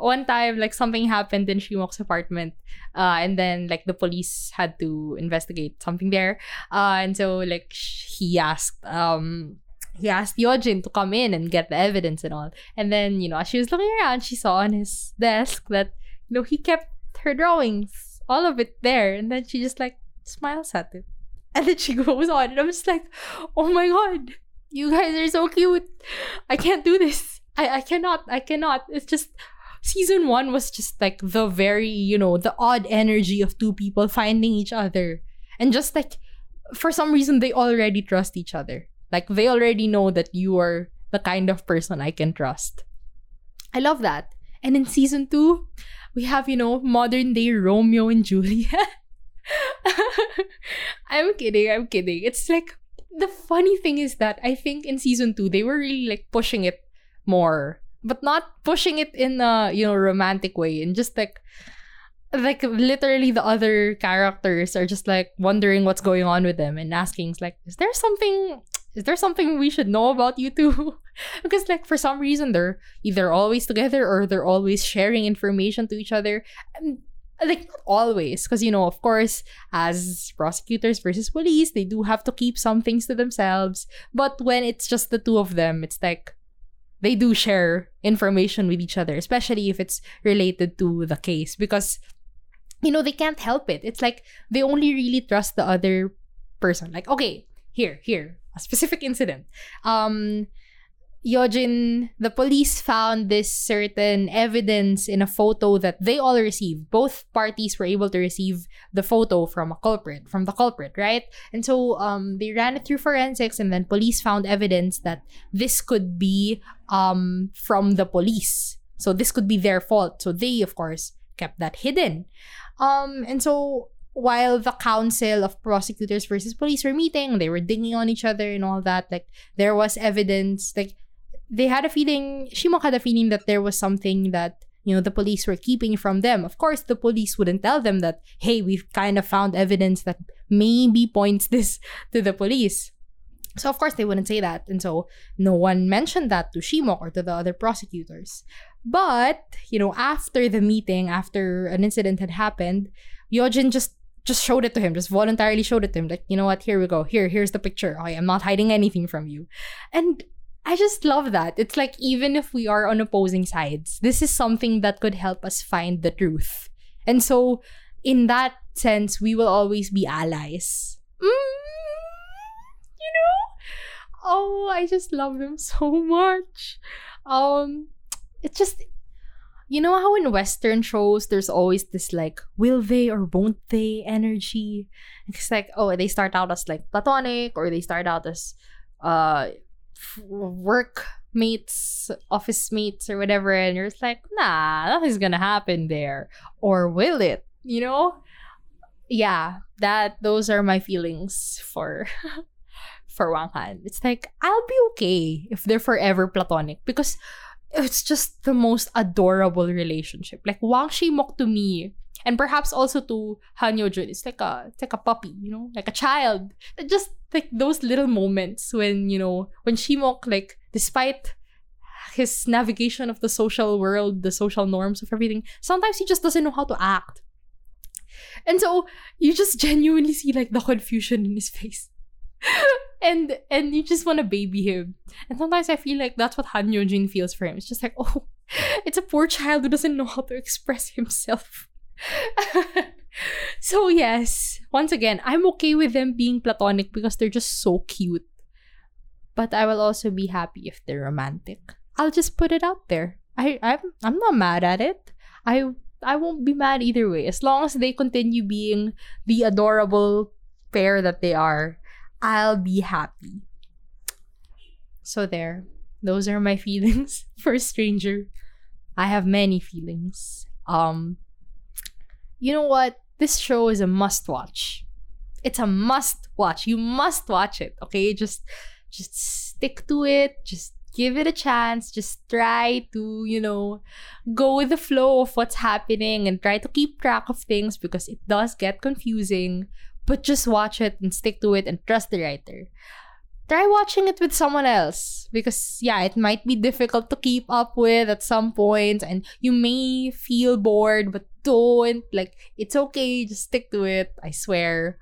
one time, like something happened in Shimok's apartment, uh, and then like the police had to investigate something there, uh, and so like he asked, um, he asked Yojin to come in and get the evidence and all, and then you know as she was looking around, she saw on his desk that you know he kept her drawings, all of it there, and then she just like smiles at it. And then she goes on, and I'm just like, oh my god, you guys are so cute. I can't do this. I, I cannot. I cannot. It's just season one was just like the very, you know, the odd energy of two people finding each other. And just like for some reason they already trust each other. Like they already know that you are the kind of person I can trust. I love that. And in season two, we have, you know, modern day Romeo and Juliet. I'm kidding, I'm kidding. It's like the funny thing is that I think in season two they were really like pushing it more, but not pushing it in a you know romantic way, and just like like literally the other characters are just like wondering what's going on with them and asking like is there something is there something we should know about you two because like for some reason they're either always together or they're always sharing information to each other and like always because you know of course as prosecutors versus police they do have to keep some things to themselves. But when it's just the two of them it's like they do share information with each other especially if it's related to the case because you know they can't help it. It's like they only really trust the other person. Like okay here here a specific incident. Um Yojin, the police found this certain evidence in a photo that they all received. Both parties were able to receive the photo from a culprit, from the culprit, right? And so um, they ran it through forensics, and then police found evidence that this could be um, from the police. So this could be their fault. So they, of course, kept that hidden. Um, and so while the council of prosecutors versus police were meeting, they were dinging on each other and all that. Like there was evidence. Like they had a feeling. Shimok had a feeling that there was something that you know the police were keeping from them. Of course, the police wouldn't tell them that. Hey, we've kind of found evidence that maybe points this to the police. So of course they wouldn't say that, and so no one mentioned that to Shimok or to the other prosecutors. But you know, after the meeting, after an incident had happened, Yojin just just showed it to him, just voluntarily showed it to him. Like, you know what? Here we go. Here, here's the picture. I'm not hiding anything from you. And I just love that. It's like even if we are on opposing sides, this is something that could help us find the truth. And so, in that sense, we will always be allies. Mm, you know? Oh, I just love them so much. Um, it just you know how in Western shows there's always this like will they or won't they energy? It's like oh they start out as like platonic or they start out as uh work mates, office mates or whatever, and you're just like nah nothing's gonna happen there or will it? You know? Yeah, that those are my feelings for for Wang Han. It's like I'll be okay if they're forever platonic because it's just the most adorable relationship. Like Hwang Shimok to me, and perhaps also to Han Yojin, it's like a it's like a puppy, you know, like a child. Just like those little moments when you know when Shimok like despite his navigation of the social world, the social norms of everything, sometimes he just doesn't know how to act. And so you just genuinely see like the confusion in his face. and and you just want to baby him. And sometimes I feel like that's what Han Yojin feels for him. It's just like, oh, it's a poor child who doesn't know how to express himself. so yes, once again, I'm okay with them being platonic because they're just so cute. But I will also be happy if they're romantic. I'll just put it out there. I I'm I'm not mad at it. I I won't be mad either way as long as they continue being the adorable pair that they are I'll be happy. So there. Those are my feelings for Stranger. I have many feelings. Um you know what? This show is a must watch. It's a must watch. You must watch it, okay? Just just stick to it. Just give it a chance. Just try to, you know, go with the flow of what's happening and try to keep track of things because it does get confusing but just watch it and stick to it and trust the writer. Try watching it with someone else because, yeah, it might be difficult to keep up with at some point and you may feel bored, but don't. Like, it's okay, just stick to it. I swear.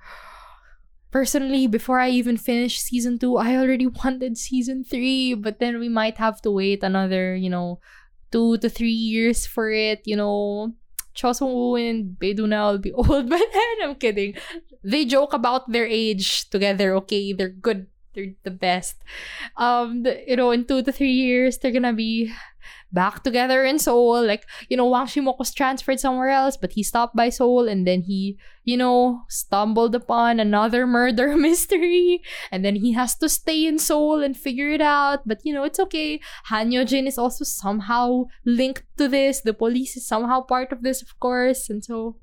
Personally, before I even finished season two, I already wanted season three, but then we might have to wait another, you know, two to three years for it, you know Cho Seung-woo and Bae will be old then. I'm kidding. They joke about their age together. Okay, they're good. They're the best. Um, the, you know, in two to three years, they're gonna be back together in Seoul. Like, you know, Hwang Shimok was transferred somewhere else, but he stopped by Seoul and then he, you know, stumbled upon another murder mystery. And then he has to stay in Seoul and figure it out. But, you know, it's okay. Han Yojin is also somehow linked to this. The police is somehow part of this, of course. And so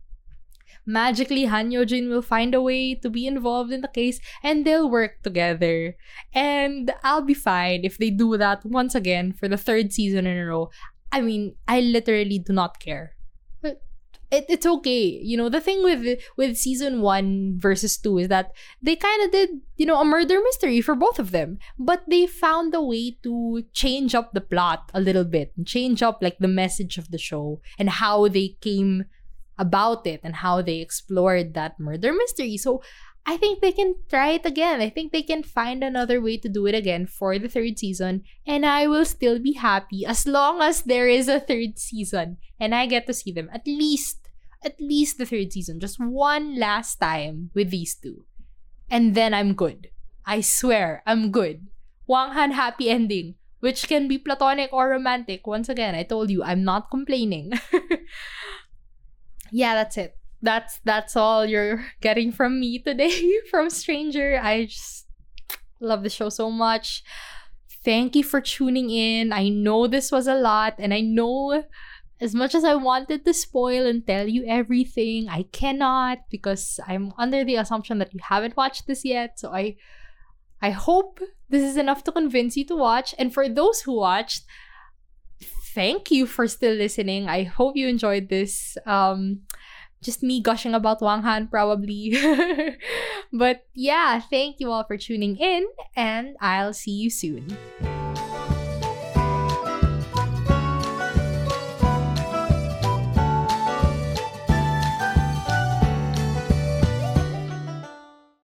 magically Han Yojin will find a way to be involved in the case and they'll work together. And I'll be fine if they do that once again for the third season in a row. I mean, I literally do not care. But it, it's okay. You know, the thing with with season 1 versus 2 is that they kind of did, you know, a murder mystery for both of them, but they found a way to change up the plot a little bit, and change up like the message of the show and how they came about it and how they explored that murder mystery. So I think they can try it again. I think they can find another way to do it again for the third season, and I will still be happy as long as there is a third season and I get to see them at least at least the third season, just one last time with these two. And then I'm good. I swear, I'm good. Wang Han happy ending, which can be platonic or romantic. Once again, I told you, I'm not complaining. yeah, that's it. That's that's all you're getting from me today from Stranger. I just love the show so much. thank you for tuning in. I know this was a lot, and I know as much as I wanted to spoil and tell you everything, I cannot because I'm under the assumption that you haven't watched this yet. So I I hope this is enough to convince you to watch. And for those who watched, thank you for still listening. I hope you enjoyed this. Um just me gushing about Wang Han probably. but yeah, thank you all for tuning in and I'll see you soon.